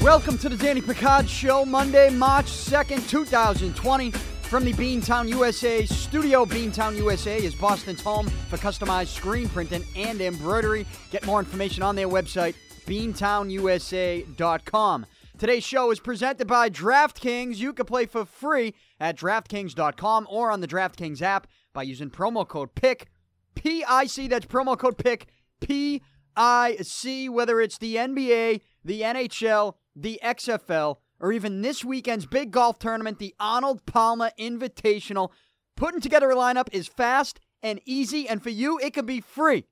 Welcome to the Danny Picard Show, Monday, March 2nd, 2020. From the Beantown USA studio, Beantown USA is Boston's home for customized screen printing and embroidery. Get more information on their website, beantownusa.com. Today's show is presented by DraftKings. You can play for free at DraftKings.com or on the DraftKings app by using promo code PIC, P-I-C, that's promo code PIC, P-I-C, whether it's the NBA, the NHL, the XFL, or even this weekend's big golf tournament, the Arnold Palmer Invitational. Putting together a lineup is fast and easy, and for you, it can be free.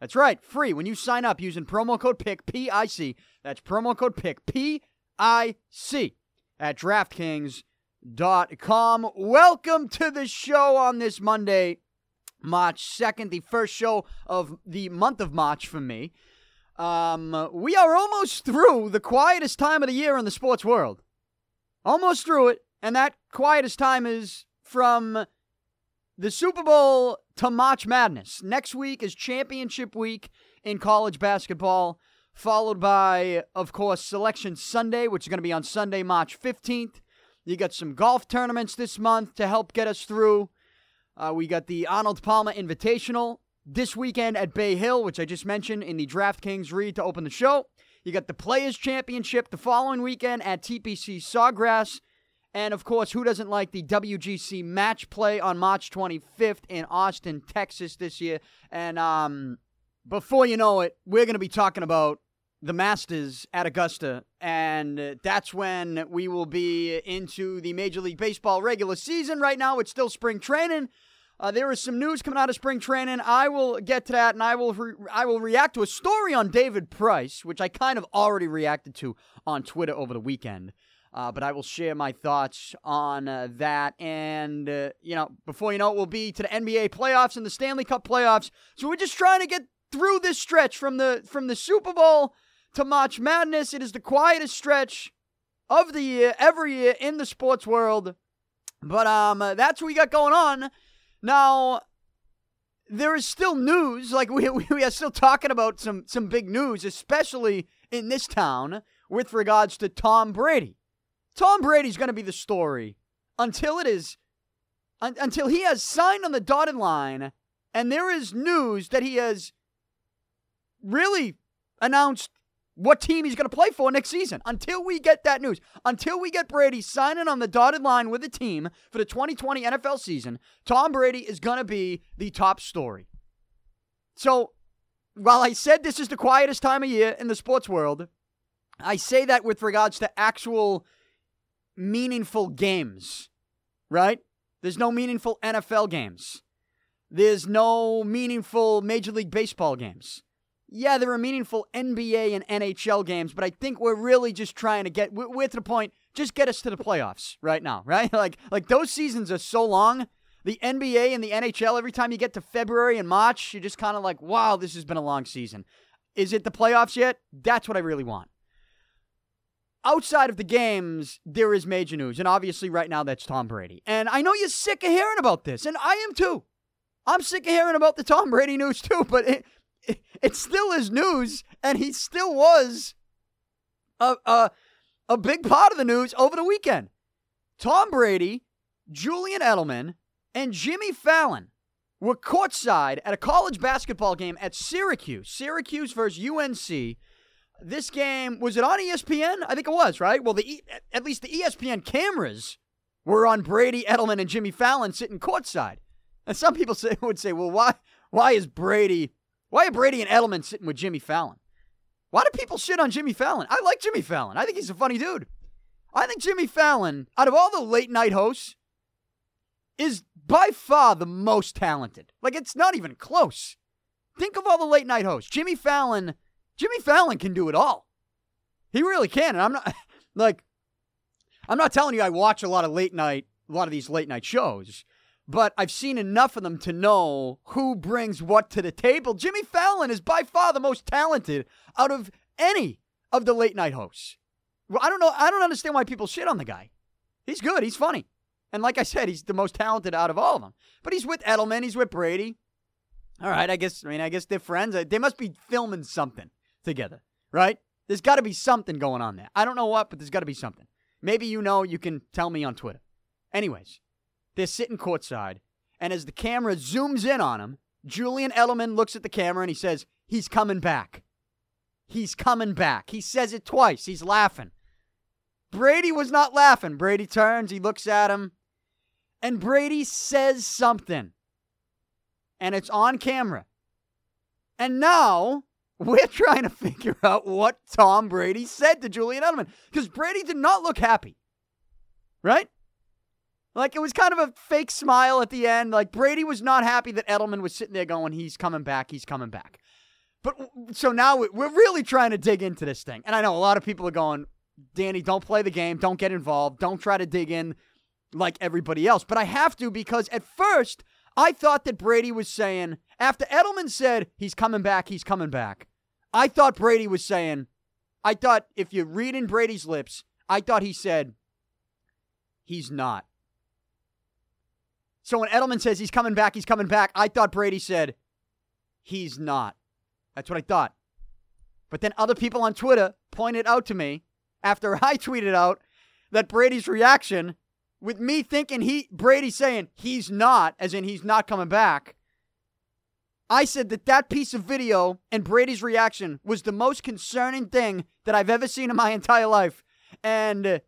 That's right, free when you sign up using promo code PIC, P-I-C. That's promo code PIC, P-I-C, at DraftKings.com. Welcome to the show on this Monday, March 2nd, the first show of the month of March for me. Um, we are almost through the quietest time of the year in the sports world. Almost through it, and that quietest time is from the Super Bowl to March Madness. Next week is championship week in college basketball, followed by, of course, Selection Sunday, which is going to be on Sunday, March 15th. You got some golf tournaments this month to help get us through. Uh, we got the Arnold Palmer Invitational this weekend at Bay Hill, which I just mentioned in the DraftKings read to open the show. You got the Players Championship the following weekend at TPC Sawgrass. And of course, who doesn't like the WGC match play on March 25th in Austin, Texas this year? And um, before you know it, we're going to be talking about the Masters at Augusta. And that's when we will be into the Major League Baseball regular season. Right now, it's still spring training. Uh, there is some news coming out of spring training. I will get to that, and I will re- I will react to a story on David Price, which I kind of already reacted to on Twitter over the weekend. Uh, but I will share my thoughts on uh, that, and uh, you know, before you know it, we'll be to the NBA playoffs and the Stanley Cup playoffs. So we're just trying to get through this stretch from the from the Super Bowl to March Madness. It is the quietest stretch of the year, every year in the sports world. But um, that's what we got going on. Now, there is still news. Like we we are still talking about some some big news, especially in this town with regards to Tom Brady. Tom Brady's going to be the story until it is un, until he has signed on the dotted line, and there is news that he has really announced what team he's going to play for next season. Until we get that news, until we get Brady signing on the dotted line with the team for the 2020 NFL season, Tom Brady is going to be the top story. So, while I said this is the quietest time of year in the sports world, I say that with regards to actual meaningful games, right? There's no meaningful NFL games. There's no meaningful Major League Baseball games yeah, there are meaningful NBA and NHL games, but I think we're really just trying to get we're, we're to the point. Just get us to the playoffs right now, right? Like like those seasons are so long. The NBA and the NHL, every time you get to February and March, you're just kind of like, wow, this has been a long season. Is it the playoffs yet? That's what I really want. Outside of the games, there is major news. And obviously, right now, that's Tom Brady. And I know you're sick of hearing about this, and I am too. I'm sick of hearing about the Tom Brady news too, but it, it still is news, and he still was a, a, a big part of the news over the weekend. Tom Brady, Julian Edelman, and Jimmy Fallon were courtside at a college basketball game at Syracuse, Syracuse versus UNC. This game was it on ESPN? I think it was, right? Well, the at least the ESPN cameras were on Brady, Edelman, and Jimmy Fallon sitting courtside. And some people say, would say, well, why why is Brady why are Brady and Edelman sitting with Jimmy Fallon? Why do people shit on Jimmy Fallon? I like Jimmy Fallon. I think he's a funny dude. I think Jimmy Fallon, out of all the late night hosts, is by far the most talented. Like, it's not even close. Think of all the late night hosts. Jimmy Fallon, Jimmy Fallon can do it all. He really can. And I'm not, like, I'm not telling you I watch a lot of late night, a lot of these late night shows but I've seen enough of them to know who brings what to the table. Jimmy Fallon is by far the most talented out of any of the late night hosts. Well, I don't know. I don't understand why people shit on the guy. He's good. He's funny. And like I said, he's the most talented out of all of them. But he's with Edelman. He's with Brady. All right, I guess. I mean, I guess they're friends. Uh, They must be filming something together, right? There's got to be something going on there. I don't know what, but there's got to be something. Maybe you know. You can tell me on Twitter. Anyways, they're sitting courtside, and as the camera zooms in on him, Julian Edelman looks at the camera and he says, "He's coming back. He's coming back." He says it twice. He's laughing. Brady was not laughing. Brady turns. He looks at him, and Brady says something and it's on camera. And now we're trying to figure out what Tom Brady said to Julian Edelman because Brady did not look happy, right? Like it was kind of a fake smile at the end. Like Brady was not happy that Edelman was sitting there going, "He's coming back. He's coming back." But so now we're really trying to dig into this thing, and I know a lot of people are going, "Danny, don't play the game. Don't get involved. Don't try to dig in like everybody else." But I have to because at first I thought that Brady was saying, after Edelman said he's coming back, he's coming back, I thought Brady was saying, I thought if you read in Brady's lips, I thought he said, he's not. So when Edelman says he's coming back, he's coming back, I thought Brady said, he's not. That's what I thought. But then other people on Twitter pointed out to me after I tweeted out that Brady's reaction with me thinking he Brady saying he's not, as in he's not coming back. I said that that piece of video and Brady's reaction was the most concerning thing that I've ever seen in my entire life, and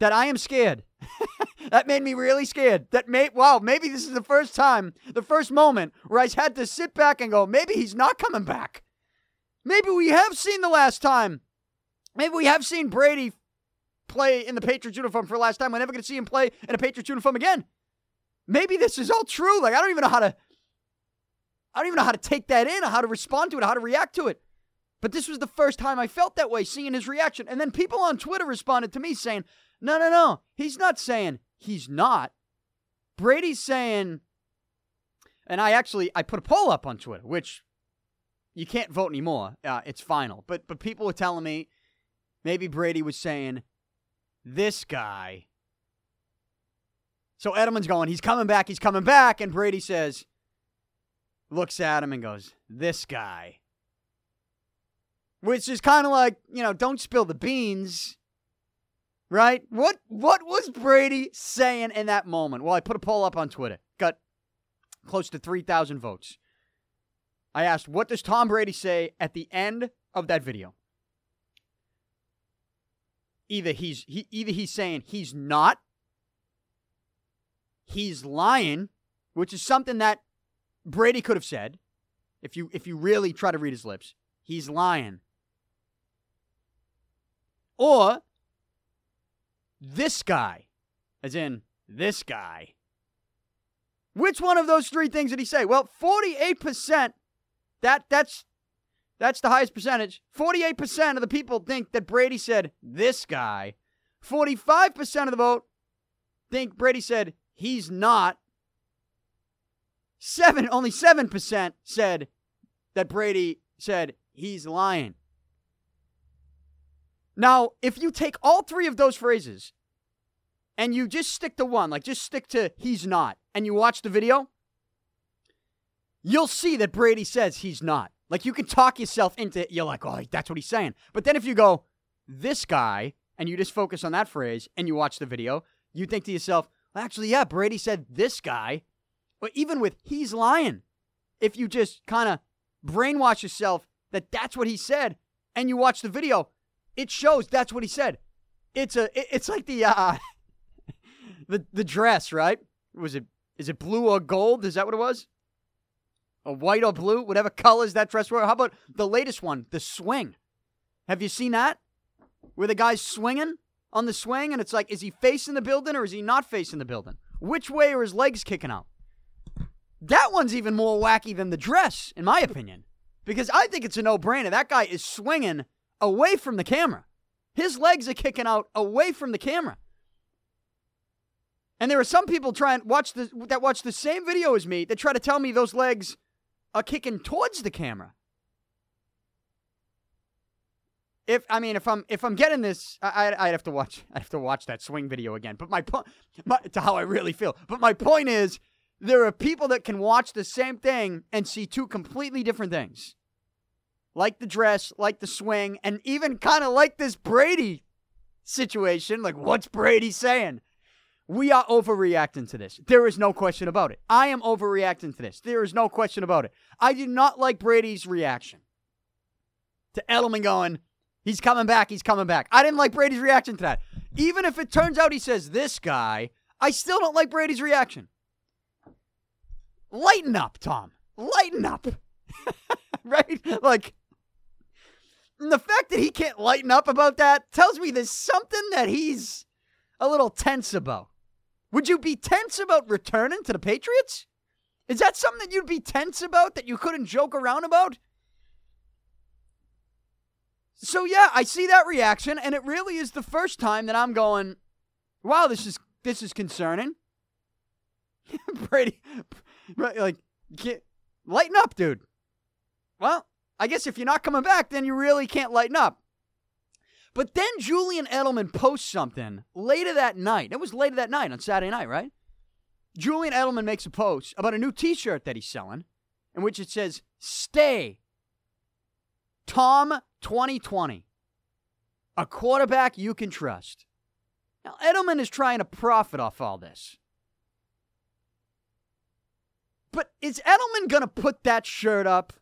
that I am scared. that made me really scared. That made wow, maybe this is the first time, the first moment where I had to sit back and go, maybe he's not coming back. Maybe we have seen the last time. Maybe we have seen Brady play in the Patriots uniform for the last time. We're never going to see him play in a Patriots uniform again. Maybe this is all true. Like I don't even know how to I don't even know how to take that in or how to respond to it, how to react to it. But this was the first time I felt that way, seeing his reaction. And then people on Twitter responded to me saying, no, no, no. He's not saying he's not. Brady's saying, and I actually, I put a poll up on Twitter, which you can't vote anymore. Uh, it's final. But, but people were telling me maybe Brady was saying, this guy. So Edelman's going, he's coming back, he's coming back. And Brady says, looks at him and goes, this guy. Which is kind of like, you know, don't spill the beans. Right? What what was Brady saying in that moment? Well, I put a poll up on Twitter. Got close to 3,000 votes. I asked, what does Tom Brady say at the end of that video? Either he's he, either he's saying he's not, he's lying, which is something that Brady could have said if you if you really try to read his lips. He's lying. Or this guy, as in this guy. Which one of those three things did he say? Well, 48%, that that's that's the highest percentage. 48% of the people think that Brady said this guy. 45% of the vote think Brady said he's not. Seven, only 7% said that Brady said he's lying. Now, if you take all three of those phrases and you just stick to one, like just stick to he's not, and you watch the video, you'll see that Brady says he's not. Like you can talk yourself into it. You're like, oh, that's what he's saying. But then if you go, this guy, and you just focus on that phrase and you watch the video, you think to yourself, well, actually, yeah, Brady said this guy. But even with he's lying, if you just kind of brainwash yourself that that's what he said and you watch the video, it shows that's what he said. It's a it's like the uh the the dress, right? Was it is it blue or gold? Is that what it was? A white or blue, whatever colors that dress were. How about the latest one, the swing? Have you seen that? Where the guy's swinging on the swing and it's like, is he facing the building or is he not facing the building? Which way are his legs kicking out? That one's even more wacky than the dress, in my opinion. Because I think it's a no brainer. That guy is swinging away from the camera. His legs are kicking out away from the camera. And there are some people trying watch the that watch the same video as me that try to tell me those legs are kicking towards the camera. If I mean, if I'm if I'm getting this, I I'd have to watch I'd have to watch that swing video again. But my point, to how I really feel. But my point is, there are people that can watch the same thing and see two completely different things. Like the dress, like the swing, and even kind of like this Brady situation. Like, what's Brady saying? We are overreacting to this. There is no question about it. I am overreacting to this. There is no question about it. I do not like Brady's reaction to Edelman going, he's coming back, he's coming back. I didn't like Brady's reaction to that. Even if it turns out he says this guy, I still don't like Brady's reaction. Lighten up, Tom. Lighten up. right? Like, the fact that he can't lighten up about that tells me there's something that he's a little tense about. Would you be tense about returning to the Patriots? Is that something that you'd be tense about that you couldn't joke around about? So yeah, I see that reaction, and it really is the first time that I'm going, "Wow, this is this is concerning." Brady, like, get, lighten up, dude. Well, I guess if you're not coming back, then you really can't lighten up. But then Julian Edelman posts something later that night. It was later that night on Saturday night, right? Julian Edelman makes a post about a new t shirt that he's selling, in which it says, Stay. Tom 2020. A quarterback you can trust. Now, Edelman is trying to profit off all this. But is Edelman going to put that shirt up?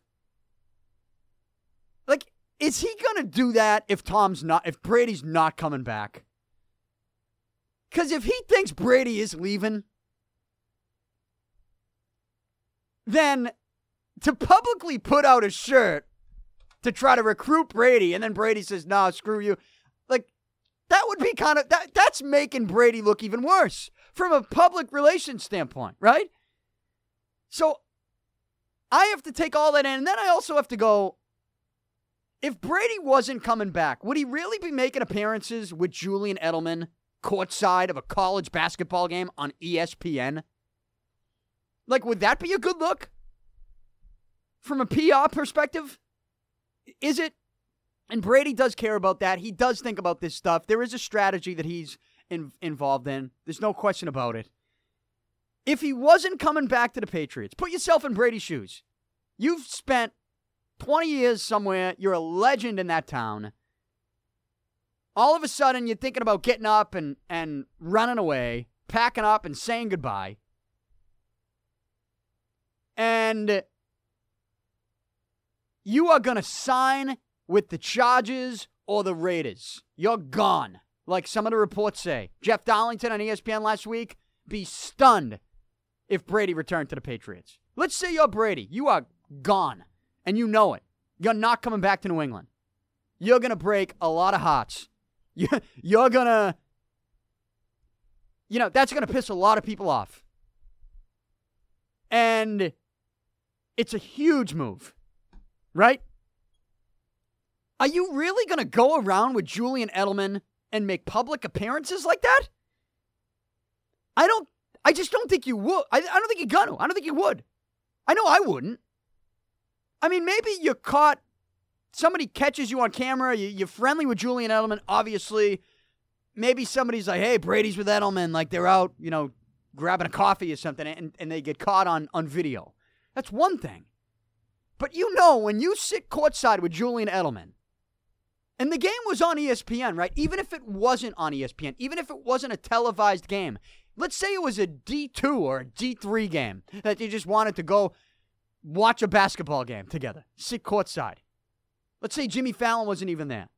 Is he going to do that if Tom's not, if Brady's not coming back? Because if he thinks Brady is leaving, then to publicly put out a shirt to try to recruit Brady, and then Brady says, "No, nah, screw you." Like that would be kind of that. That's making Brady look even worse from a public relations standpoint, right? So I have to take all that in, and then I also have to go. If Brady wasn't coming back, would he really be making appearances with Julian Edelman courtside of a college basketball game on ESPN? Like, would that be a good look? From a PR perspective? Is it? And Brady does care about that. He does think about this stuff. There is a strategy that he's in, involved in. There's no question about it. If he wasn't coming back to the Patriots, put yourself in Brady's shoes. You've spent 20 years somewhere. You're a legend in that town. All of a sudden, you're thinking about getting up and, and running away, packing up and saying goodbye. And you are going to sign with the Chargers or the Raiders. You're gone. Like some of the reports say. Jeff Darlington on ESPN last week be stunned if Brady returned to the Patriots. Let's say you're Brady. You are gone and you know it. You're not coming back to New England. You're going to break a lot of hearts. You're going to, you know, that's going to piss a lot of people off. And it's a huge move right? Are you really going to go around with Julian Edelman and make public appearances like that? I don't, I just don't think you would. I, I don't think you're going to. I don't think you would. I know I wouldn't. I mean, maybe you're caught, somebody catches you on camera, you, are friendly with Julian Edelman, obviously. Maybe somebody's like, hey, Brady's with Edelman, like they're out, you know, grabbing a coffee or something, and, and they get caught on, on video. That's one thing. But you know, when you sit courtside with Julian Edelman, and the game was on ESPN, right? Even if it wasn't on ESPN, even if it wasn't a televised game, let's say it was a D2 or a D3 game that you just wanted to go watch a basketball game together, sit courtside. Let's say Jimmy Fallon wasn't even there.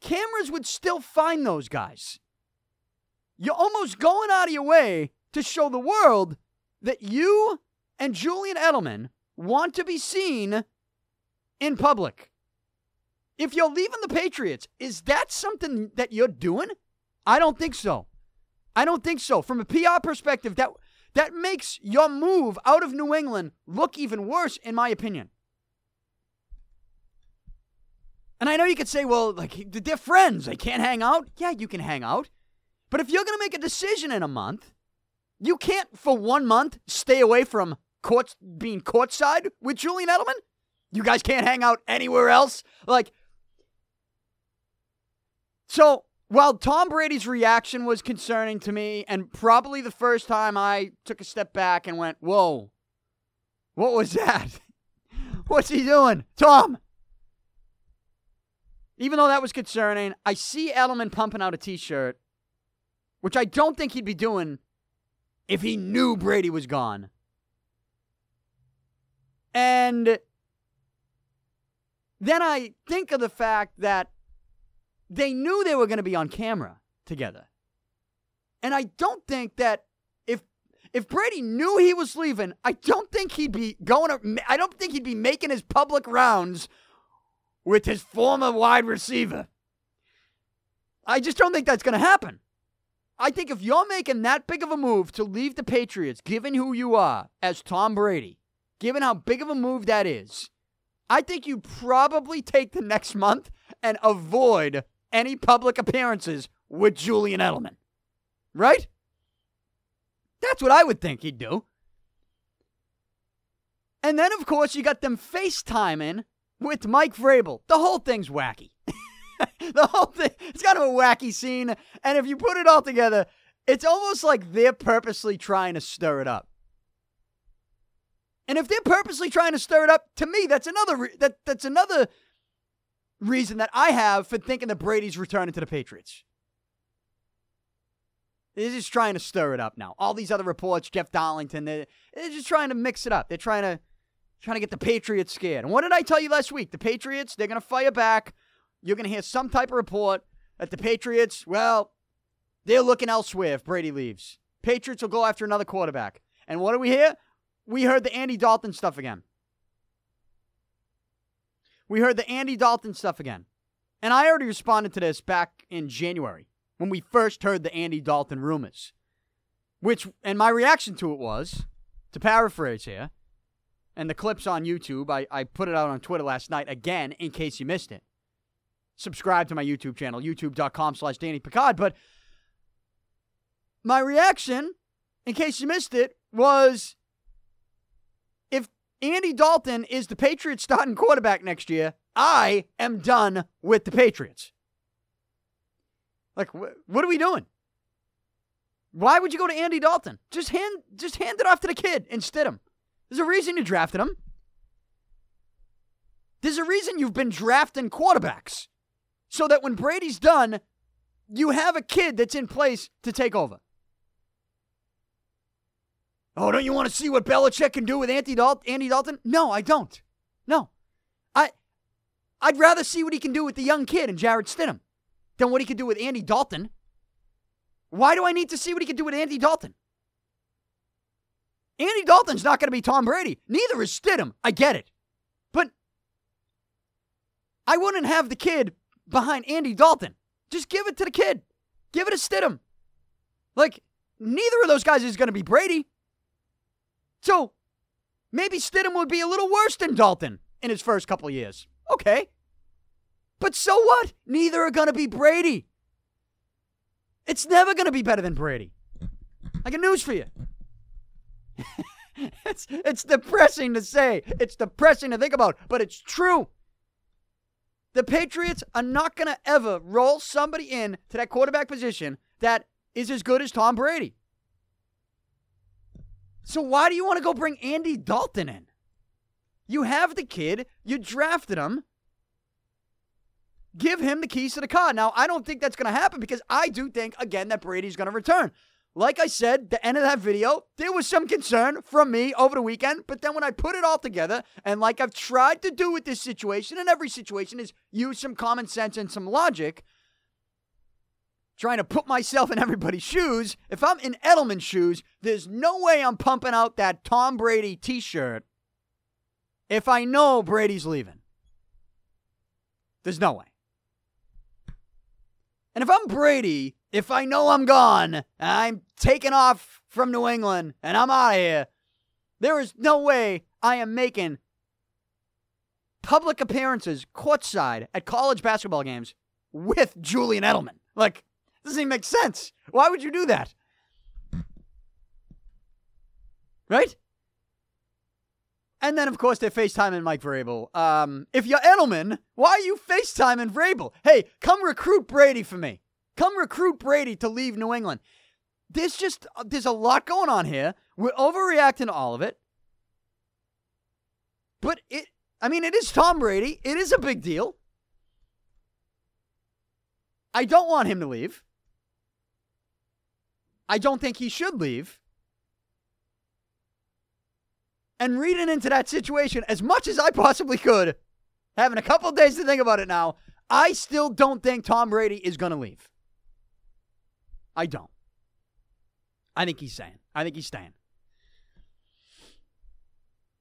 Cameras would still find those guys. You're almost going out of your way to show the world that you and Julian Edelman want to be seen in public. If you're leaving the Patriots, is that something that you're doing? I don't think so. I don't think so. From a PR perspective, that that makes your move out of New England look even worse, in my opinion. And I know you could say, well, like they're friends, they can't hang out. Yeah, you can hang out. But if you're gonna make a decision in a month, you can't for one month stay away from court being courtside with Julian Edelman? You guys can't hang out anywhere else? Like, so while Tom Brady's reaction was concerning to me, and probably the first time I took a step back and went, Whoa, what was that? What's he doing? Tom! Even though that was concerning, I see Edelman pumping out a t shirt, which I don't think he'd be doing if he knew Brady was gone. And then I think of the fact that they knew they were going to be on camera together. And I don't think that if if Brady knew he was leaving, I don't think he'd be going to, I don't think he'd be making his public rounds with his former wide receiver. I just don't think that's going to happen. I think if you're making that big of a move to leave the Patriots, given who you are as Tom Brady, given how big of a move that is, I think you probably take the next month and avoid any public appearances with Julian Edelman. Right? That's what I would think he'd do. And then, of course, you got them FaceTiming with Mike Vrabel. The whole thing's wacky. the whole thing, it's kind of a wacky scene. And if you put it all together, it's almost like they're purposely trying to stir it up. And if they're purposely trying to stir it up, to me, that's another that that's another reason that I have for thinking that Brady's returning to the Patriots. They're just trying to stir it up now. All these other reports, Jeff Darlington, they're, they're just trying to mix it up. They're trying to trying to get the Patriots scared. And what did I tell you last week? The Patriots, they're going to fire back. You're going to hear some type of report that the Patriots, well, they're looking elsewhere if Brady leaves. Patriots will go after another quarterback. And what do we hear? We heard the Andy Dalton stuff again. We heard the Andy Dalton stuff again. And I already responded to this back in January when we first heard the Andy Dalton rumors. Which, and my reaction to it was, to paraphrase here, and the clip's on YouTube. I, I put it out on Twitter last night again in case you missed it. Subscribe to my YouTube channel, youtube.com slash Danny Picard. But my reaction, in case you missed it, was Andy Dalton is the Patriots starting quarterback next year, I am done with the Patriots. Like, wh- what are we doing? Why would you go to Andy Dalton? Just hand, just hand it off to the kid and him. There's a reason you drafted him. There's a reason you've been drafting quarterbacks. So that when Brady's done, you have a kid that's in place to take over. Oh, don't you want to see what Belichick can do with Andy, Dal- Andy Dalton? No, I don't. No. I I'd rather see what he can do with the young kid and Jarrett Stidham than what he could do with Andy Dalton. Why do I need to see what he can do with Andy Dalton? Andy Dalton's not going to be Tom Brady. Neither is Stidham. I get it. But I wouldn't have the kid behind Andy Dalton. Just give it to the kid. Give it to Stidham. Like, neither of those guys is going to be Brady. So maybe Stidham would be a little worse than Dalton in his first couple years. Okay. But so what? Neither are going to be Brady. It's never going to be better than Brady. I got news for you. it's it's depressing to say. It's depressing to think about, but it's true. The Patriots are not going to ever roll somebody in to that quarterback position that is as good as Tom Brady. So why do you want to go bring Andy Dalton in? You have the kid, you drafted him. Give him the keys to the car. Now, I don't think that's going to happen because I do think, again, that Brady's going to return. Like I said, the end of that video, there was some concern from me over the weekend, but then when I put it all together, and like I've tried to do with this situation and every situation, is use some common sense and some logic, trying to put myself in everybody's shoes. If I'm in Edelman's shoes, there's no way I'm pumping out that Tom Brady t shirt if I know Brady's leaving. There's no way. And if I'm Brady, if I know I'm gone, I'm taking off from New England and I'm out of here, there is no way I am making public appearances courtside at college basketball games with Julian Edelman. Like, doesn't even make sense. Why would you do that? Right? And then, of course, they're FaceTiming Mike Vrabel. Um, if you're Edelman, why are you FaceTiming Vrabel? Hey, come recruit Brady for me. Come recruit Brady to leave New England. There's just uh, there's a lot going on here. We're overreacting to all of it. But it I mean it is Tom Brady. It is a big deal. I don't want him to leave. I don't think he should leave. And reading into that situation as much as I possibly could, having a couple days to think about it now, I still don't think Tom Brady is going to leave. I don't. I think he's staying. I think he's staying.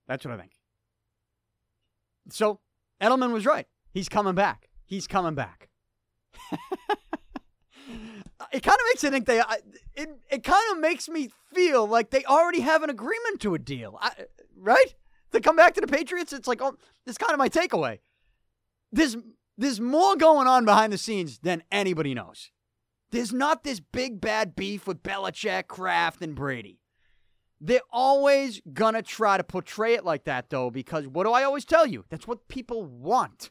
That's what I think. So Edelman was right. He's coming back. He's coming back. it kind of makes me think they. It it kind of makes me feel like they already have an agreement to a deal, I, right? To come back to the Patriots, it's like oh, it's kind of my takeaway. There's there's more going on behind the scenes than anybody knows. There's not this big bad beef with Belichick, Kraft, and Brady. They're always gonna try to portray it like that, though, because what do I always tell you? That's what people want.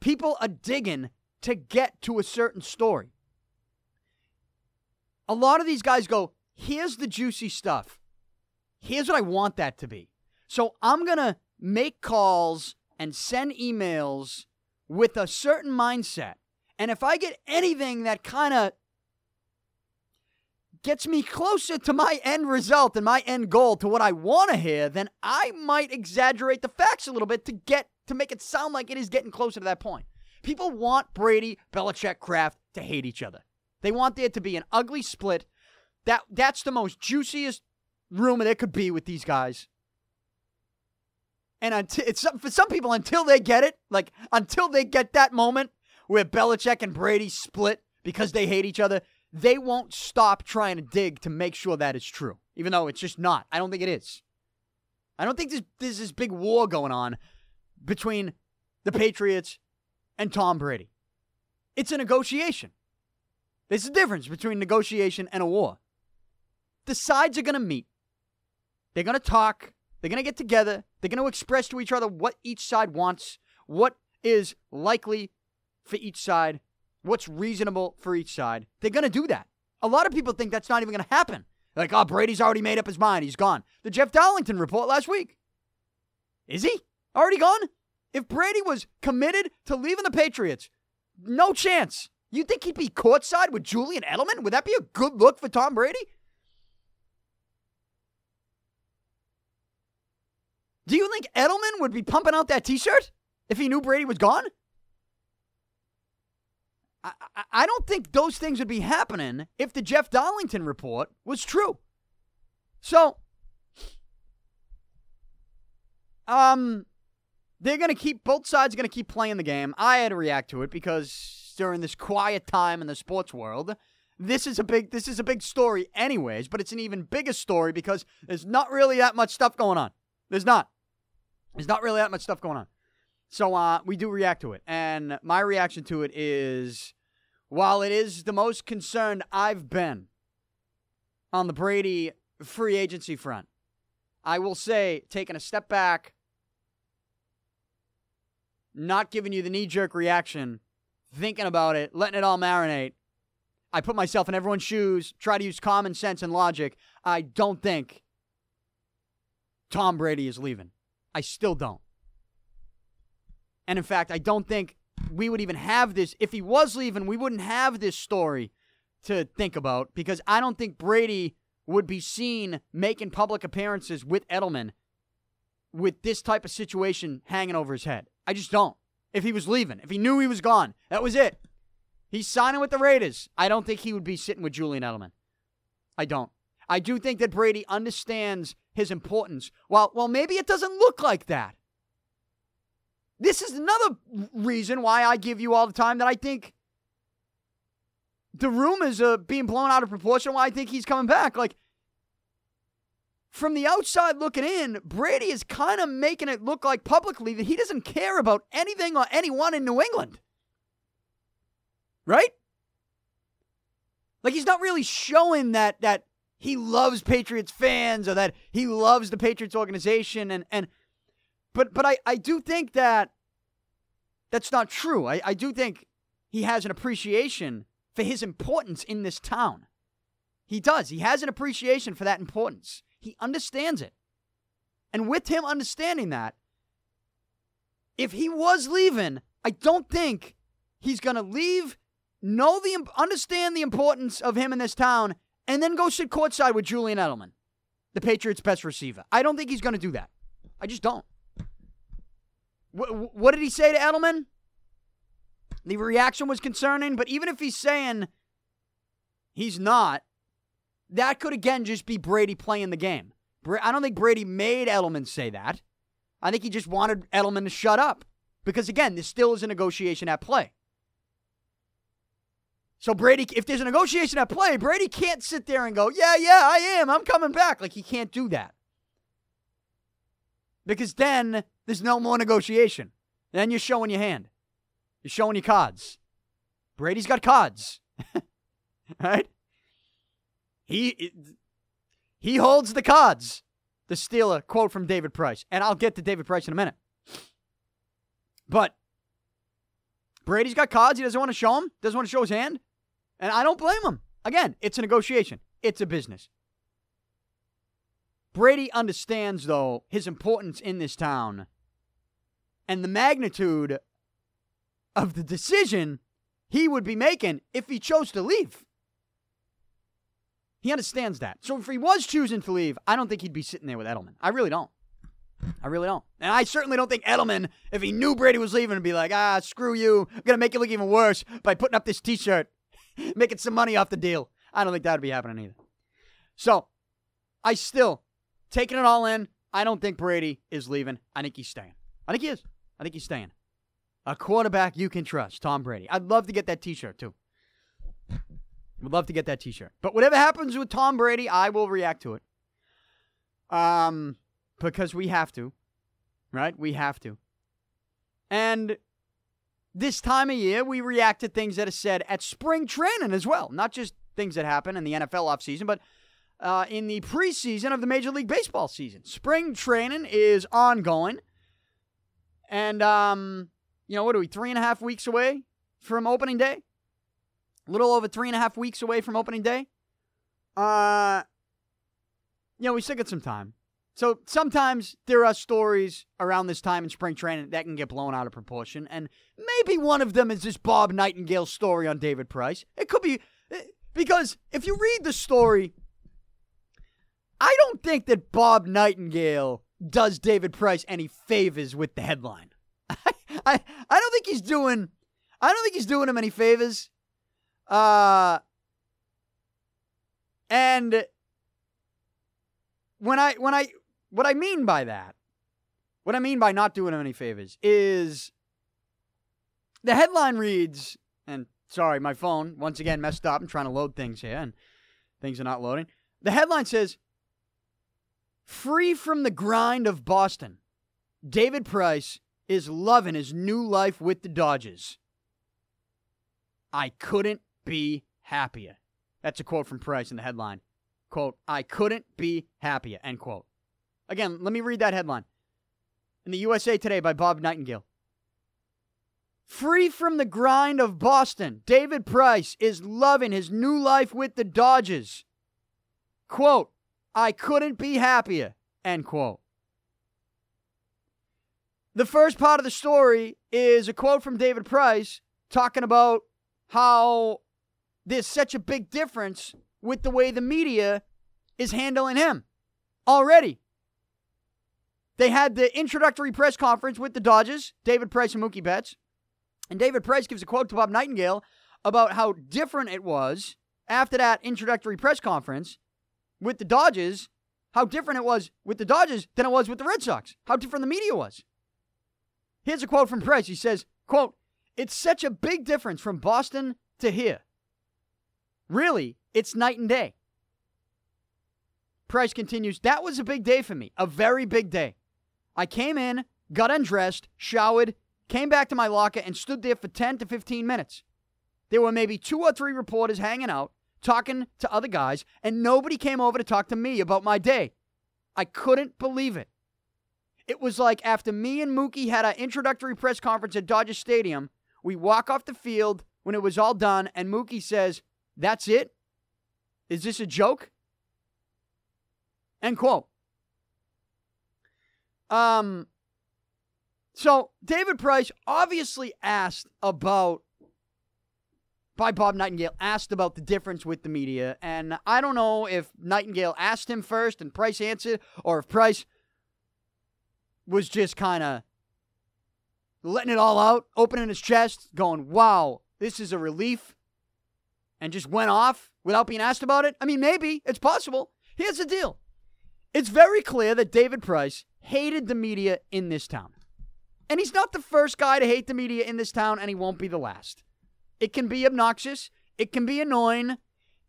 People are digging to get to a certain story. A lot of these guys go, here's the juicy stuff. Here's what I want that to be. So I'm going to make calls and send emails with a certain mindset. And if I get anything that kind of gets me closer to my end result and my end goal to what I want to hear, then I might exaggerate the facts a little bit to get to make it sound like it is getting closer to that point. People want Brady, Belichick, Kraft to hate each other. They want there to be an ugly split. That that's the most juiciest rumor there could be with these guys. And until it's for some people, until they get it, like until they get that moment where Belichick and Brady split because they hate each other, they won't stop trying to dig to make sure that is true. Even though it's just not. I don't think it is. I don't think there's, there's this big war going on between the Patriots and Tom Brady. It's a negotiation. There's a difference between negotiation and a war. The sides are going to meet. They're going to talk. They're going to get together. They're going to express to each other what each side wants, what is likely for each side, what's reasonable for each side. They're going to do that. A lot of people think that's not even going to happen. Like, oh, Brady's already made up his mind. He's gone. The Jeff Darlington report last week. Is he already gone? If Brady was committed to leaving the Patriots, no chance. You think he'd be courtside with Julian Edelman? Would that be a good look for Tom Brady? Do you think Edelman would be pumping out that t shirt if he knew Brady was gone? I, I, I, don't think those things would be happening if the Jeff Darlington report was true. So, um, they're going to keep, both sides are going to keep playing the game. I had to react to it because during this quiet time in the sports world, this is a big this is a big story anyways, but it's an even bigger story because there's not really that much stuff going on. There's not. There's not really that much stuff going on. So uh, we do react to it. And my reaction to it is while it is the most concerned I've been on the Brady free agency front, I will say, taking a step back, not giving you the knee jerk reaction, thinking about it, letting it all marinate. I put myself in everyone's shoes, try to use common sense and logic. I don't think Tom Brady is leaving. I still don't. And in fact, I don't think we would even have this. If he was leaving, we wouldn't have this story to think about because I don't think Brady would be seen making public appearances with Edelman with this type of situation hanging over his head. I just don't. If he was leaving, if he knew he was gone, that was it. He's signing with the Raiders. I don't think he would be sitting with Julian Edelman. I don't. I do think that Brady understands his importance. Well, well, maybe it doesn't look like that. This is another reason why I give you all the time that I think the rumors are being blown out of proportion. Why I think he's coming back. Like from the outside looking in, Brady is kind of making it look like publicly that he doesn't care about anything or anyone in New England. Right? Like he's not really showing that that he loves Patriots fans or that he loves the Patriots organization and and but but I, I do think that that's not true. I, I do think he has an appreciation for his importance in this town. He does. He has an appreciation for that importance. He understands it. And with him understanding that, if he was leaving, I don't think he's going to leave, know the understand the importance of him in this town, and then go sit courtside with Julian Edelman, the Patriots' best receiver. I don't think he's going to do that. I just don't. What, what did he say to Edelman? The reaction was concerning, but even if he's saying he's not, that could again just be Brady playing the game. I don't think Brady made Edelman say that. I think he just wanted Edelman to shut up. Because again, this still is a negotiation at play. So Brady, if there's a negotiation at play, Brady can't sit there and go, yeah, yeah, I am. I'm coming back. Like he can't do that. Because then there's no more negotiation. Then you're showing your hand. You're showing your cards. Brady's got cards. right? He he holds the cards. The Steeler quote from David Price. And I'll get to David Price in a minute. But Brady's got cards. He doesn't want to show them, doesn't want to show his hand. And I don't blame him. Again, it's a negotiation, it's a business. Brady understands, though, his importance in this town and the magnitude of the decision he would be making if he chose to leave. He understands that. So if he was choosing to leave, I don't think he'd be sitting there with Edelman. I really don't. I really don't. And I certainly don't think Edelman, if he knew Brady was leaving, would be like, ah, screw you. I'm going to make it look even worse by putting up this t shirt, making some money off the deal. I don't think that would be happening either. So I still, taking it all in, I don't think Brady is leaving. I think he's staying. I think he is. I think he's staying. A quarterback you can trust, Tom Brady. I'd love to get that t shirt too. Would love to get that t shirt. But whatever happens with Tom Brady, I will react to it. Um, because we have to, right? We have to. And this time of year, we react to things that are said at spring training as well, not just things that happen in the NFL offseason, but uh, in the preseason of the Major League Baseball season. Spring training is ongoing. And, um, you know, what are we, three and a half weeks away from opening day? Little over three and a half weeks away from opening day. Uh, you know, we still got some time. So sometimes there are stories around this time in spring training that can get blown out of proportion, and maybe one of them is this Bob Nightingale story on David Price. It could be eh, because if you read the story, I don't think that Bob Nightingale does David Price any favors with the headline. I, I, I don't think he's doing I don't think he's doing him any favors. Uh and when I when I what I mean by that, what I mean by not doing him any favors is the headline reads, and sorry, my phone once again messed up. I'm trying to load things here, and things are not loading. The headline says, Free from the grind of Boston, David Price is loving his new life with the Dodgers. I couldn't be happier. That's a quote from Price in the headline. Quote, I couldn't be happier, end quote. Again, let me read that headline. In the USA Today by Bob Nightingale. Free from the grind of Boston, David Price is loving his new life with the Dodgers. Quote, I couldn't be happier, end quote. The first part of the story is a quote from David Price talking about how there's such a big difference with the way the media is handling him already. They had the introductory press conference with the Dodgers, David Price and Mookie Betts. And David Price gives a quote to Bob Nightingale about how different it was after that introductory press conference with the Dodgers, how different it was with the Dodgers than it was with the Red Sox, how different the media was. Here's a quote from Price. He says, quote, It's such a big difference from Boston to here. Really, it's night and day. Price continues, That was a big day for me, a very big day. I came in, got undressed, showered, came back to my locker, and stood there for 10 to 15 minutes. There were maybe two or three reporters hanging out, talking to other guys, and nobody came over to talk to me about my day. I couldn't believe it. It was like after me and Mookie had our introductory press conference at Dodger Stadium, we walk off the field, when it was all done, and Mookie says, That's it? Is this a joke? End quote. Um, so David Price obviously asked about by Bob Nightingale asked about the difference with the media, and I don't know if Nightingale asked him first and Price answered, or if Price was just kind of letting it all out, opening his chest, going, "Wow, this is a relief," and just went off without being asked about it. I mean, maybe it's possible. Here's the deal: it's very clear that David Price hated the media in this town. And he's not the first guy to hate the media in this town, and he won't be the last. It can be obnoxious, it can be annoying,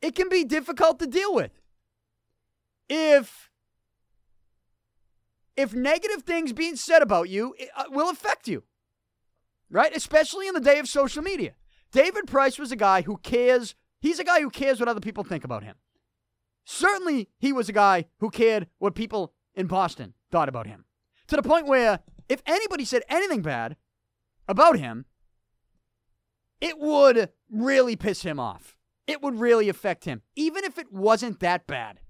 it can be difficult to deal with. If if negative things being said about you uh, will affect you, right? Especially in the day of social media. David Price was a guy who cares. He's a guy who cares what other people think about him. Certainly, he was a guy who cared what people in Boston thought about him. To the point where if anybody said anything bad about him, it would really piss him off. It would really affect him, even if it wasn't that bad.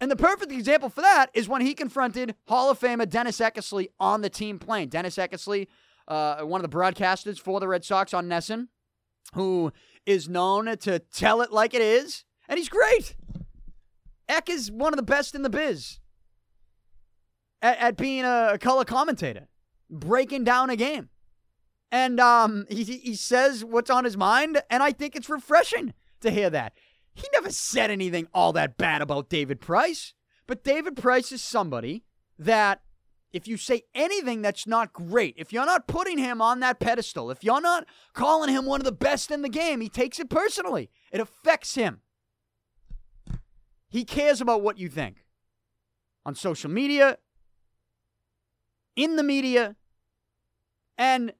And the perfect example for that is when he confronted Hall of Famer Dennis Eckersley on the team plane. Dennis Eckersley, uh, one of the broadcasters for the Red Sox on NESN, who is known to tell it like it is, and he's great. Eck is one of the best in the biz at, at being a color commentator, breaking down a game. And um, he, he says what's on his mind, and I think it's refreshing to hear that. He never said anything all that bad about David Price, but David Price is somebody that if you say anything that's not great, if you're not putting him on that pedestal, if you're not calling him one of the best in the game, he takes it personally. It affects him. He cares about what you think. On social media, in the media, and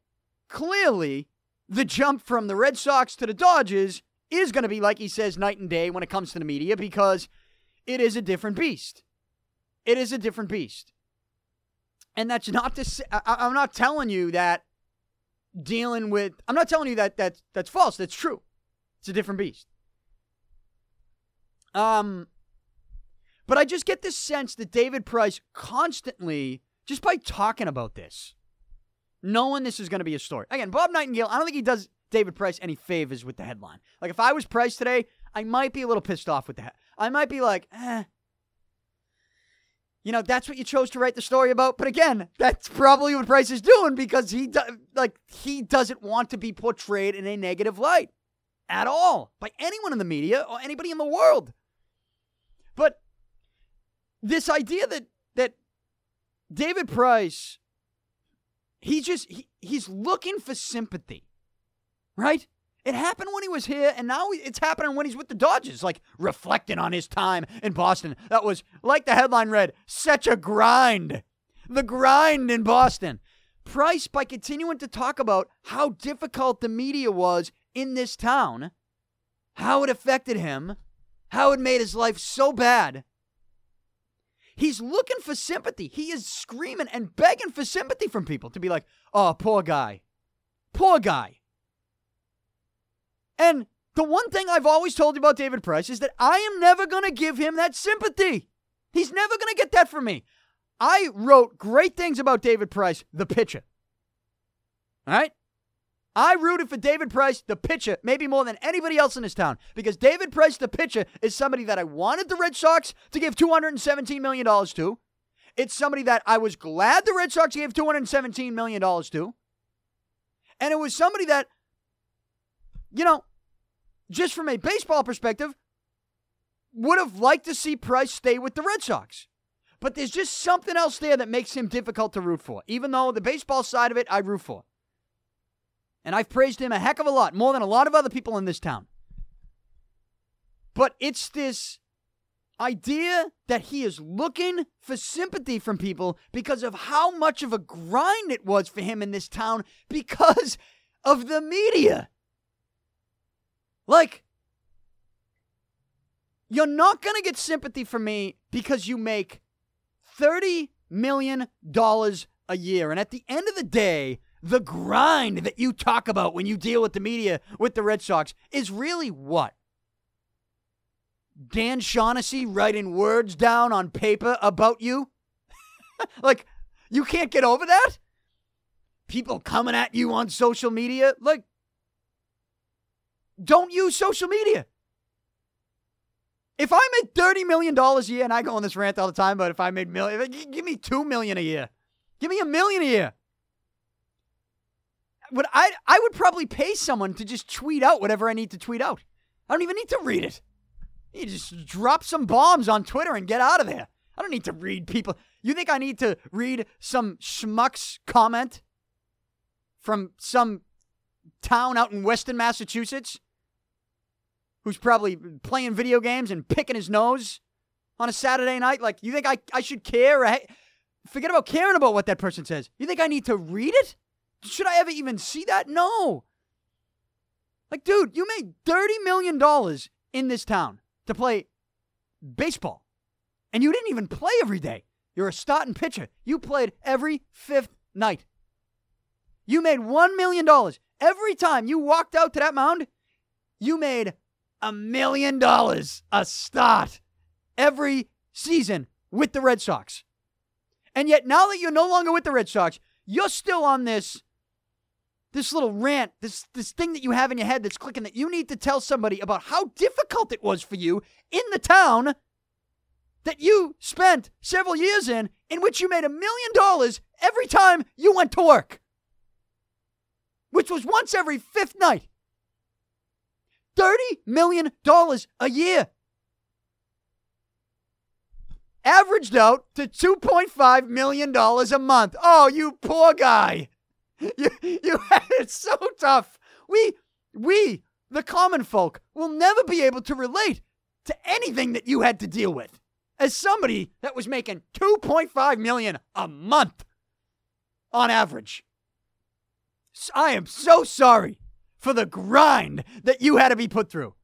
clearly the jump from the Red Sox to the Dodgers is going to be, like he says, night and day when it comes to the media because it is a different beast. It is a different beast. And that's not to say, I, am not telling you that dealing with, I'm not telling you that, that that's false. That's true. It's a different beast. Um, but I just get this sense that David Price constantly just by talking about this, knowing this is going to be a story. Again, Bob Nightingale, I don't think he does David Price any favors with the headline. Like, if I was Price today, I might be a little pissed off with that. I might be like, eh. You know, that's what you chose to write the story about. But again, that's probably what Price is doing because he do, like he doesn't want to be portrayed in a negative light at all by anyone in the media or anybody in the world. But this idea that that David Price, he just he, he's looking for sympathy, right? It happened when he was here, and now it's happening when he's with the Dodgers, like reflecting on his time in Boston. That was, like the headline read, such a grind. The grind in Boston. Price, by continuing to talk about how difficult the media was in this town, how it affected him, how it made his life so bad, He's looking for sympathy. He is screaming and begging for sympathy from people to be like, oh, poor guy. Poor guy. And the one thing I've always told you about David Price is that I am never going to give him that sympathy. He's never going to get that from me. I wrote great things about David Price, the pitcher. All right? I rooted for David Price, the pitcher, maybe more than anybody else in this town, because David Price, the pitcher, is somebody that I wanted the Red Sox to give $217 million to. It's somebody that I was glad the Red Sox gave $217 million to. And it was somebody that, you know, just from a baseball perspective, would have liked to see Price stay with the Red Sox. But there's just something else there that makes him difficult to root for, even though the baseball side of it I root for. And I've praised him a heck of a lot, more than a lot of other people in this town. But it's this idea that he is looking for sympathy from people because of how much of a grind it was for him in this town because of the media. Like, you're not going to get sympathy from me because you make $30 million a year. And at the end of the day, the grind that you talk about when you deal with the media with the Red Sox is really what? Dan Shaughnessy writing words down on paper about you? like, you can't get over that? People coming at you on social media? Like, don't use social media. If I made $30 million a year, and I go on this rant all the time, but if I made million, give me 2 million a year. Give me a million a year. But I, I would probably pay someone to just tweet out whatever I need to tweet out. I don't even need to read it. You just drop some bombs on Twitter and get out of there. I don't need to read people. You think I need to read some schmuck's comment from some town out in Western Massachusetts who's probably playing video games and picking his nose on a Saturday night? Like, you think I, I should care? Right? Forget about caring about what that person says. You think I need to read it? Should I ever even see that? No. Like, dude, you made $30 million in this town to play baseball. And you didn't even play every day. You're a starting pitcher. You played every fifth night. You made $1 million. Every time you walked out to that mound, you made a million dollars a start every season with the Red Sox. And yet, now that you're no longer with the Red Sox, you're still on this this little rant, this this thing that you have in your head that's clicking that you need to tell somebody about how difficult it was for you in the town that you spent several years in, in which you made a million dollars every time you went to work, which was once every fifth night. $30 million a year. Averaged out to $2.5 million a month. Oh, you poor guy. You, you had it so tough. We, we, the common folk, will never be able to relate to anything that you had to deal with as somebody that was making 2.5 million a month on average. I am so sorry for the grind that you had to be put through.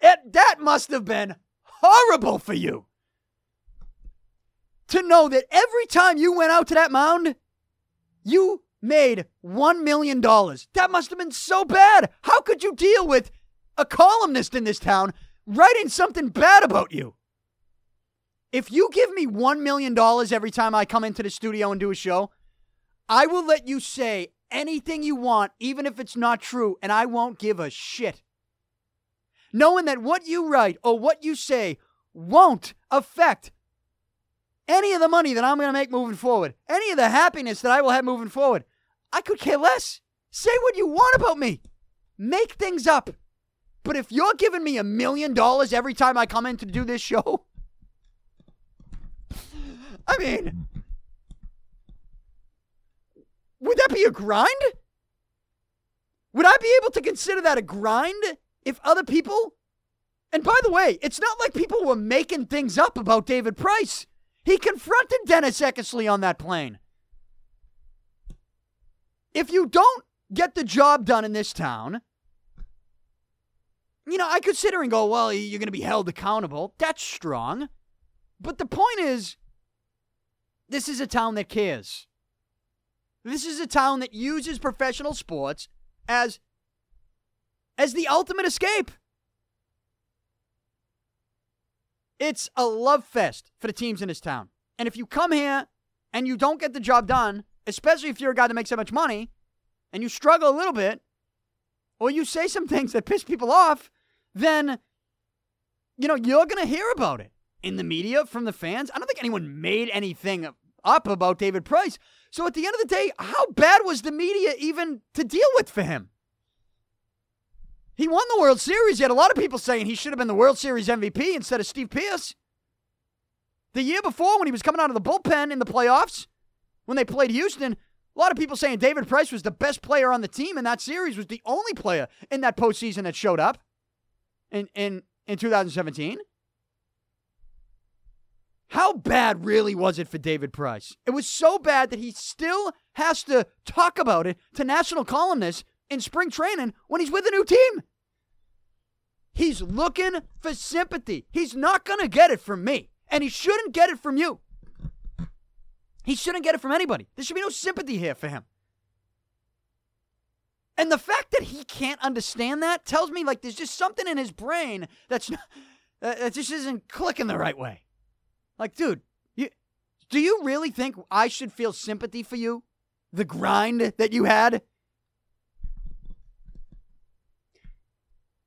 It, that must have been horrible for you. To know that every time you went out to that mound, you made $1 million. That must have been so bad. How could you deal with a columnist in this town writing something bad about you? If you give me $1 million every time I come into the studio and do a show, I will let you say anything you want, even if it's not true, and I won't give a shit. Knowing that what you write or what you say won't affect any of the money that I'm going to make moving forward, any of the happiness that I will have moving forward, I could care less. Say what you want about me. Make things up. But if you're giving me a million dollars every time I come in to do this show, I mean, would that be a grind? Would I be able to consider that a grind if other people? And by the way, it's not like people were making things up about David Price. He confronted Dennis Eckersley on that plane. If you don't get the job done in this town, you know, I consider and go, well, you're going to be held accountable. That's strong. But the point is, this is a town that cares. This is a town that uses professional sports as as the ultimate escape. It's a love fest for the teams in this town. And if you come here and you don't get the job done, especially if you're a guy that makes that much money and you struggle a little bit, or you say some things that piss people off, then you know, you're going to hear about it in the media from the fans. I don't think anyone made anything up about David Price. So at the end of the day, how bad was the media even to deal with for him? He won the World Series, yet a lot of people saying he should have been the World Series MVP instead of Steve Pearce. The year before, when he was coming out of the bullpen in the playoffs, when they played Houston, a lot of people saying David Price was the best player on the team in that series, was the only player in that postseason that showed up in, in, in 2017. How bad really was it for David Price? It was so bad that he still has to talk about it to national columnists in spring training when he's with a new team. He's looking for sympathy. He's not going to get it from me, and he shouldn't get it from you. He shouldn't get it from anybody. There should be no sympathy here for him. And the fact that he can't understand that tells me like there's just something in his brain that's that just isn't clicking the right way. Like, dude, you, do you really think I should feel sympathy for you? The grind that you had?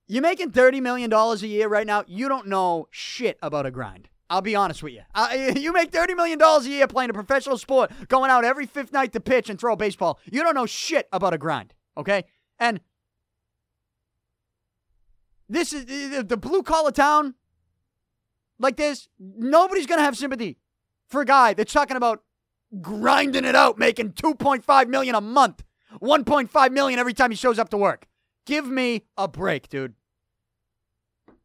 You're making $30 million a year right now. You don't know shit about a grind. I'll be honest with you. Uh, you make $30 million a year playing a professional sport, going out every fifth night to pitch and throw a baseball. You don't know shit about a grind, okay? And this is the blue collar town like this. Nobody's going to have sympathy for a guy that's talking about grinding it out, making 2.5 million a month, 1.5 million every time he shows up to work. Give me a break, dude.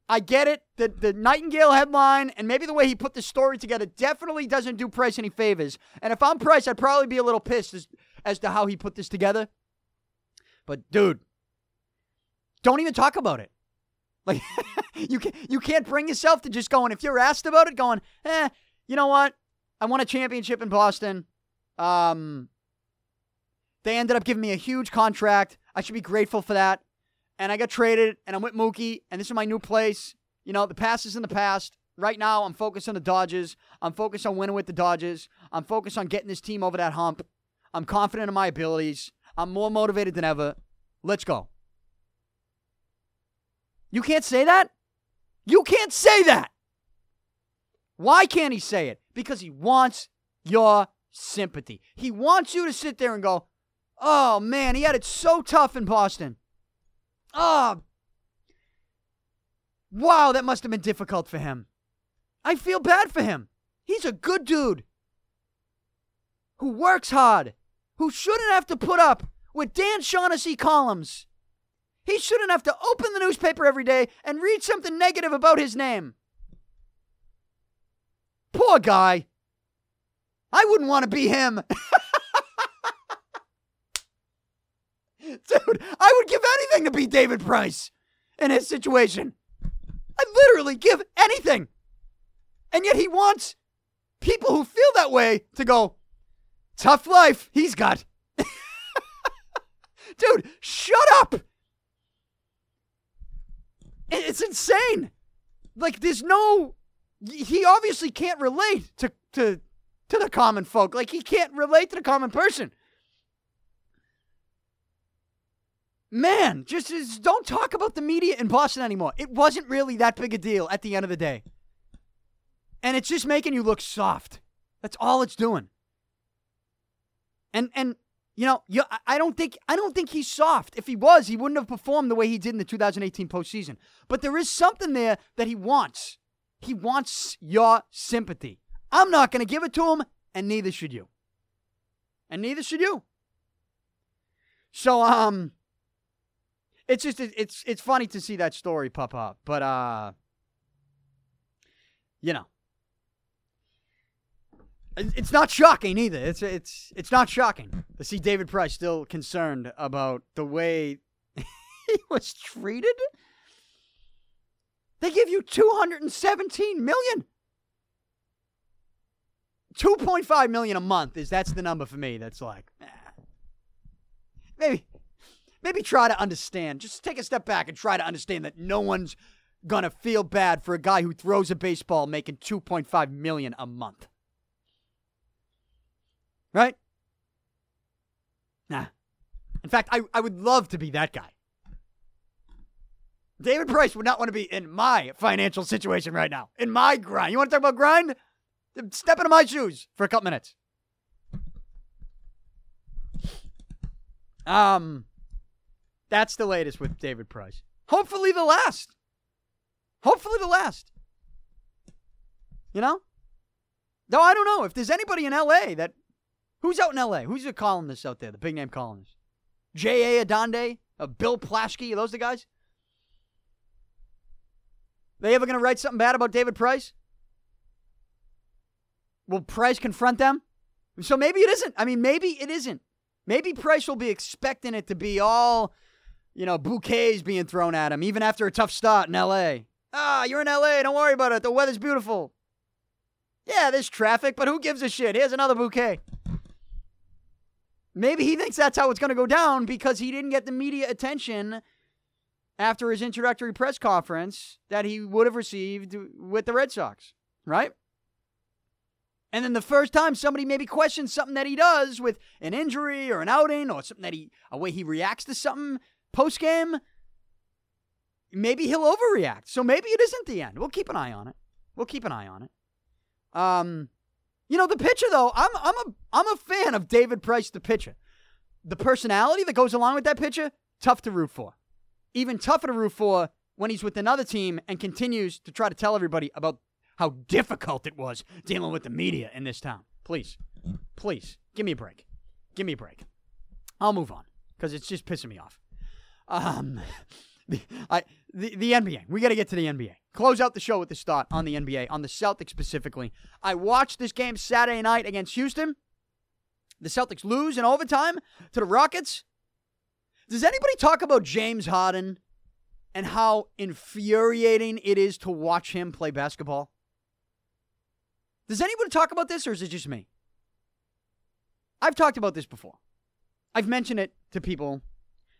I get it. The the Nightingale headline and maybe the way he put the story together definitely doesn't do Price any favors. And if I'm Price, I'd probably be a little pissed as, as to how he put this together. But dude, don't even talk about it. Like you can you can't bring yourself to just going if you're asked about it, going, eh, you know what? I won a championship in Boston. Um, they ended up giving me a huge contract. I should be grateful for that. And I got traded, and I'm with Mookie, and this is my new place. You know, the past is in the past. Right now, I'm focused on the Dodgers. I'm focused on winning with the Dodgers. I'm focused on getting this team over that hump. I'm confident in my abilities. I'm more motivated than ever. Let's go. You can't say that? You can't say that. Why can't he say it? Because he wants your sympathy. He wants you to sit there and go, oh man, he had it so tough in Boston. Oh, wow, that must have been difficult for him. I feel bad for him. He's a good dude who works hard, who shouldn't have to put up with Dan Shaughnessy columns. He shouldn't have to open the newspaper every day and read something negative about his name. Poor guy. I wouldn't want to be him. Dude, I would give anything to be David Price in his situation. I'd literally give anything. And yet he wants people who feel that way to go, tough life he's got. Dude, shut up. It's insane. Like, there's no. He obviously can't relate to, to, to the common folk. Like, he can't relate to the common person. man, just, just don't talk about the media in Boston anymore. It wasn't really that big a deal at the end of the day. And it's just making you look soft. That's all it's doing. And and you know, you, I don't think I don't think he's soft. If he was, he wouldn't have performed the way he did in the 2018 postseason. But there is something there that he wants. He wants your sympathy. I'm not going to give it to him, and neither should you. And neither should you. So, um, it's just it's it's funny to see that story pop up, but uh, you know, it's not shocking either. It's it's it's not shocking to see David Price still concerned about the way he was treated. They give you 217 million. 2.5 million a month is that's the number for me. That's like eh. maybe maybe try to understand. Just take a step back and try to understand that no one's gonna feel bad for a guy who throws a baseball making 2.5 million a month. Right? Nah. In fact, I, I would love to be that guy. David Price would not want to be in my financial situation right now. In my grind. You want to talk about grind? Step into my shoes for a couple minutes. Um that's the latest with David Price. Hopefully the last. Hopefully the last. You know? Though I don't know if there's anybody in LA that who's out in LA? Who's the columnist out there? The big name columnist. J.A. Adande, uh, Bill Plaschke, are those the guys? They ever going to write something bad about David Price? Will Price confront them? So maybe it isn't. I mean, maybe it isn't. Maybe Price will be expecting it to be all you know, bouquets being thrown at him, even after a tough start in LA. Ah, you're in LA, don't worry about it. The weather's beautiful. Yeah, there's traffic, but who gives a shit? Here's another bouquet. Maybe he thinks that's how it's going to go down because he didn't get the media attention after his introductory press conference that he would have received with the Red Sox, right? And then the first time somebody maybe questions something that he does with an injury or an outing or something that he, a way he reacts to something post game, maybe he'll overreact. So maybe it isn't the end. We'll keep an eye on it. We'll keep an eye on it. Um, you know the pitcher though. I'm I'm a I'm a fan of David Price, the pitcher. The personality that goes along with that pitcher, tough to root for. Even tougher to root for when he's with another team and continues to try to tell everybody about how difficult it was dealing with the media in this town. Please, please, give me a break. Give me a break. I'll move on because it's just pissing me off. Um, the, I, the, the NBA. We got to get to the NBA. Close out the show with this thought on the NBA, on the Celtics specifically. I watched this game Saturday night against Houston. The Celtics lose in overtime to the Rockets. Does anybody talk about James Harden and how infuriating it is to watch him play basketball? Does anybody talk about this or is it just me? I've talked about this before. I've mentioned it to people,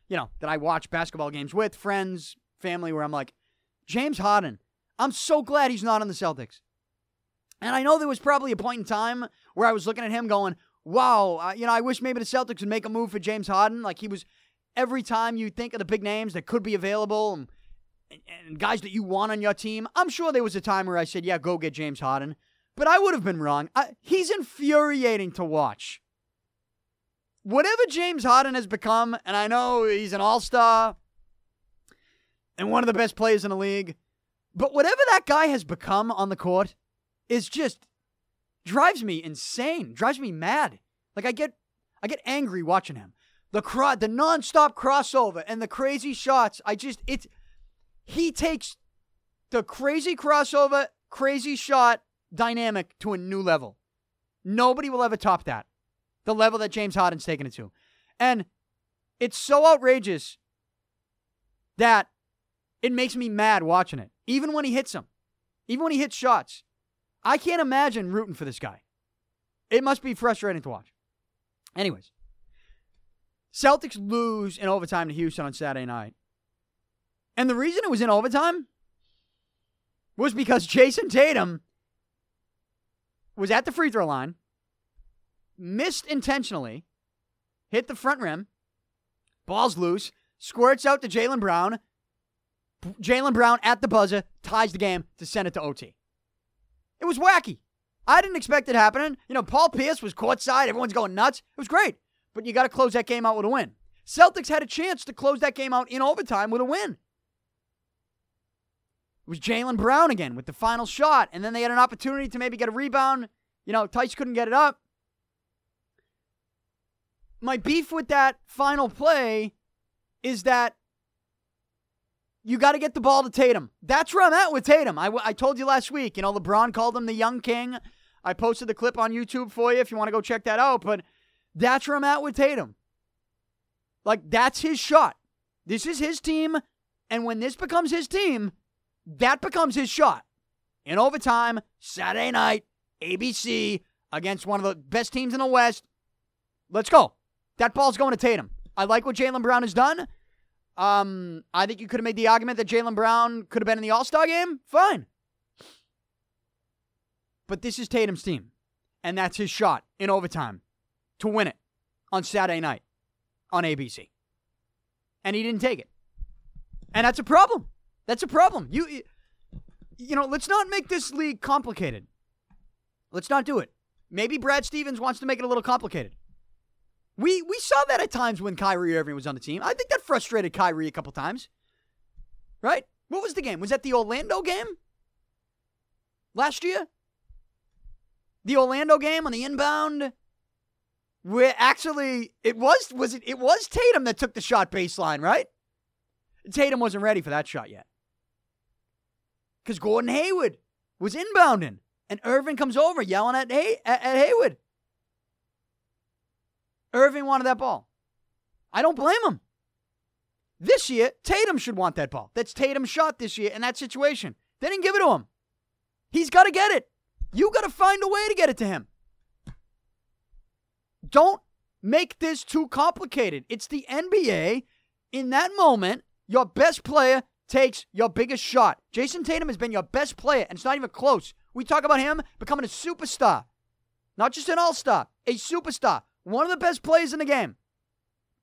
you know, that I watch basketball games with, friends, family, where I'm like, James Harden, I'm so glad he's not on the Celtics. And I know there was probably a point in time where I was looking at him going, wow, you know, I wish maybe the Celtics would make a move for James Harden. Like he was, every time you think of the big names that could be available and, and guys that you want on your team, I'm sure there was a time where I said, yeah, go get James Harden. But I would have been wrong. I, he's infuriating to watch. Whatever James Harden has become, and I know he's an all star and one of the best players in the league, but whatever that guy has become on the court is just drives me insane, drives me mad. Like I get I get angry watching him. The cro- the nonstop crossover and the crazy shots. I just it's he takes the crazy crossover, crazy shot dynamic to a new level. Nobody will ever top that. The level that James Harden's taken it to. And it's so outrageous that it makes me mad watching it. Even when he hits them. Even when he hits shots. I can't imagine rooting for this guy. It must be frustrating to watch. Anyways, Celtics lose in overtime to Houston on Saturday night. And the reason it was in overtime was because Jayson Tatum was at the free throw line, missed intentionally, hit the front rim, ball's loose, squirts out to Jaylen Brown. Jaylen Brown at the buzzer ties the game to send it to OT. It was wacky. I didn't expect it happening. You know, Paul Pierce was courtside. Everyone's going nuts. It was great. But you got to close that game out with a win. Celtics had a chance to close that game out in overtime with a win. It was Jaylen Brown again with the final shot, and then they had an opportunity to maybe get a rebound. You know, Theis couldn't get it up. My beef with that final play is that you got to get the ball to Tatum. That's where I'm at with Tatum. I, I told you last week, you know, LeBron called him the young king. I posted the clip on YouTube for you if you want to go check that out, but that's where I'm at with Tatum. Like, that's his shot. This is his team, and when this becomes his team, that becomes his shot. In overtime, Saturday night, ABC against one of the best teams in the West. Let's go. That ball's going to Tatum. I like what Jaylen Brown has done. Um, I think you could have made the argument that Jaylen Brown could have been in the All Star game. Fine. But this is Tatum's team. And that's his shot in overtime to win it on Saturday night on ABC. And he didn't take it. And that's a problem. That's a problem. You you know, let's not make this league complicated. Let's not do it. Maybe Brad Stevens wants to make it a little complicated. We we saw that at times when Kyrie Irving was on the team. I think that frustrated Kyrie a couple times. Right? What was the game? Was that the Orlando game? Last year? The Orlando game on the inbound? Where actually it was was it it was Tatum that took the shot baseline, right? Tatum wasn't ready for that shot yet because Gordon Hayward was inbounding, and Irving comes over yelling at, Hay- at, at Hayward. Irving wanted that ball. I don't blame him. This year, Tatum should want that ball. That's Tatum's shot this year in that situation. They didn't give it to him. He's got to get it. You got to find a way to get it to him. Don't make this too complicated. It's the NBA. In that moment, your best player takes your biggest shot. Jayson Tatum has been your best player, and it's not even close. We talk about him becoming a superstar, not just an all star, a superstar, one of the best plays in the game.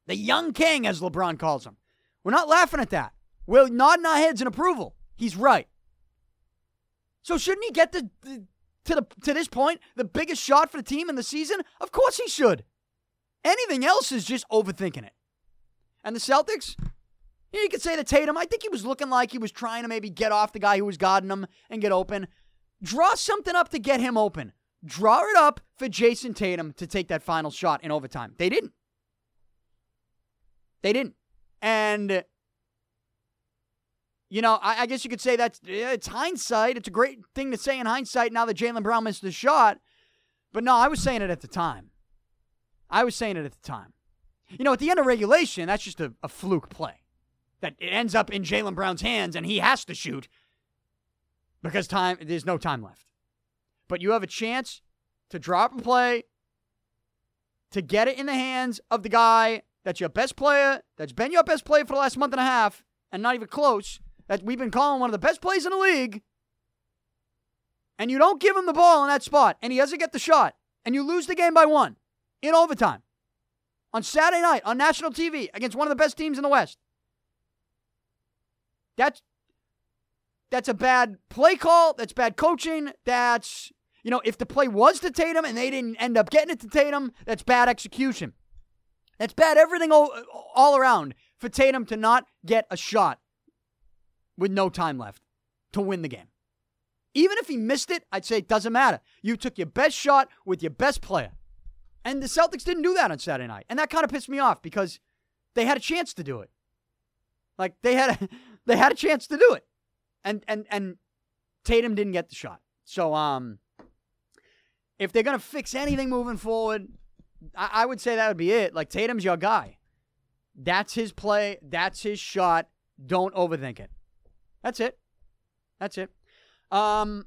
The young king, as LeBron calls him. We're not laughing at that. We're nodding our heads in approval. He's right. So shouldn't he get the, the to the to this point the biggest shot for the team in the season? Of course he should. Anything else is just overthinking it. And the Celtics, you could say the Tatum. I think he was looking like he was trying to maybe get off the guy who was guarding him and get open. Draw something up to get him open. Draw it up for Jayson Tatum to take that final shot in overtime. They didn't. They didn't. And you know, I, I, guess you could say that's it's hindsight. It's a great thing to say in hindsight now that Jaylen Brown missed the shot. But no, I was saying it at the time. I was saying it at the time. You know, at the end of regulation, that's just a, a fluke play. That it ends up in Jaylen Brown's hands and he has to shoot because time there's no time left. But you have a chance to drop a play, to get it in the hands of the guy that's your best player, that's been your best player for the last month and a half, and not even close, that we've been calling one of the best plays in the league, and you don't give him the ball in that spot, and he doesn't get the shot, and you lose the game by one in overtime on Saturday night on national TV against one of the best teams in the West. That's that's a bad play call. That's bad coaching. That's you know, if the play was to Tatum and they didn't end up getting it to Tatum, that's bad execution. That's bad everything all, all around for Tatum to not get a shot with no time left to win the game. Even if he missed it, I'd say it doesn't matter. You took your best shot with your best player. And the Celtics didn't do that on Saturday night. And that kind of pissed me off because they had a chance to do it. Like they had a, they had a chance to do it. And and and Tatum didn't get the shot. So um if they're gonna fix anything moving forward, I, I would say that would be it. Like Tatum's your guy. That's his play, that's his shot. Don't overthink it. That's it. That's it. Um,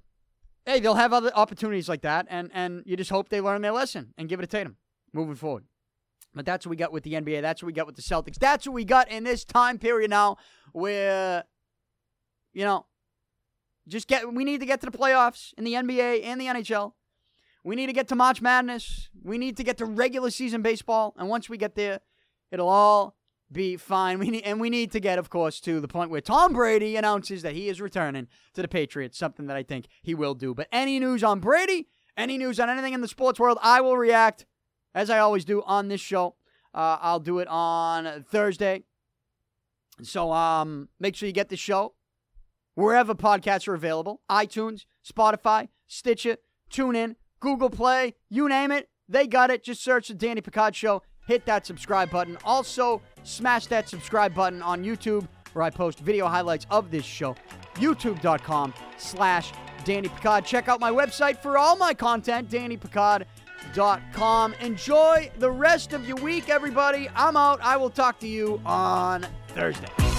hey, they'll have other opportunities like that, and and you just hope they learn their lesson and give it to Tatum moving forward. But that's what we got with the NBA. That's what we got with the Celtics. That's what we got in this time period now, where you know, just get. We need to get to the playoffs in the NBA and the NHL. We need to get to March Madness. We need to get to regular season baseball, and once we get there, it'll all be fine. We need, and we need to get, of course, to the point where Tom Brady announces that he is returning to the Patriots, something that I think he will do. But any news on Brady, any news on anything in the sports world, I will react as I always do on this show. Uh, I'll do it on Thursday. So um, make sure you get the show wherever podcasts are available iTunes, Spotify, Stitcher, TuneIn, Google Play, you name it. They got it. Just search the Danny Picard Show hit that subscribe button. Also, smash that subscribe button on YouTube where I post video highlights of this show. YouTube.com slash Danny Picard. Check out my website for all my content, DannyPicard.com. Enjoy the rest of your week, everybody. I'm out. I will talk to you on Thursday.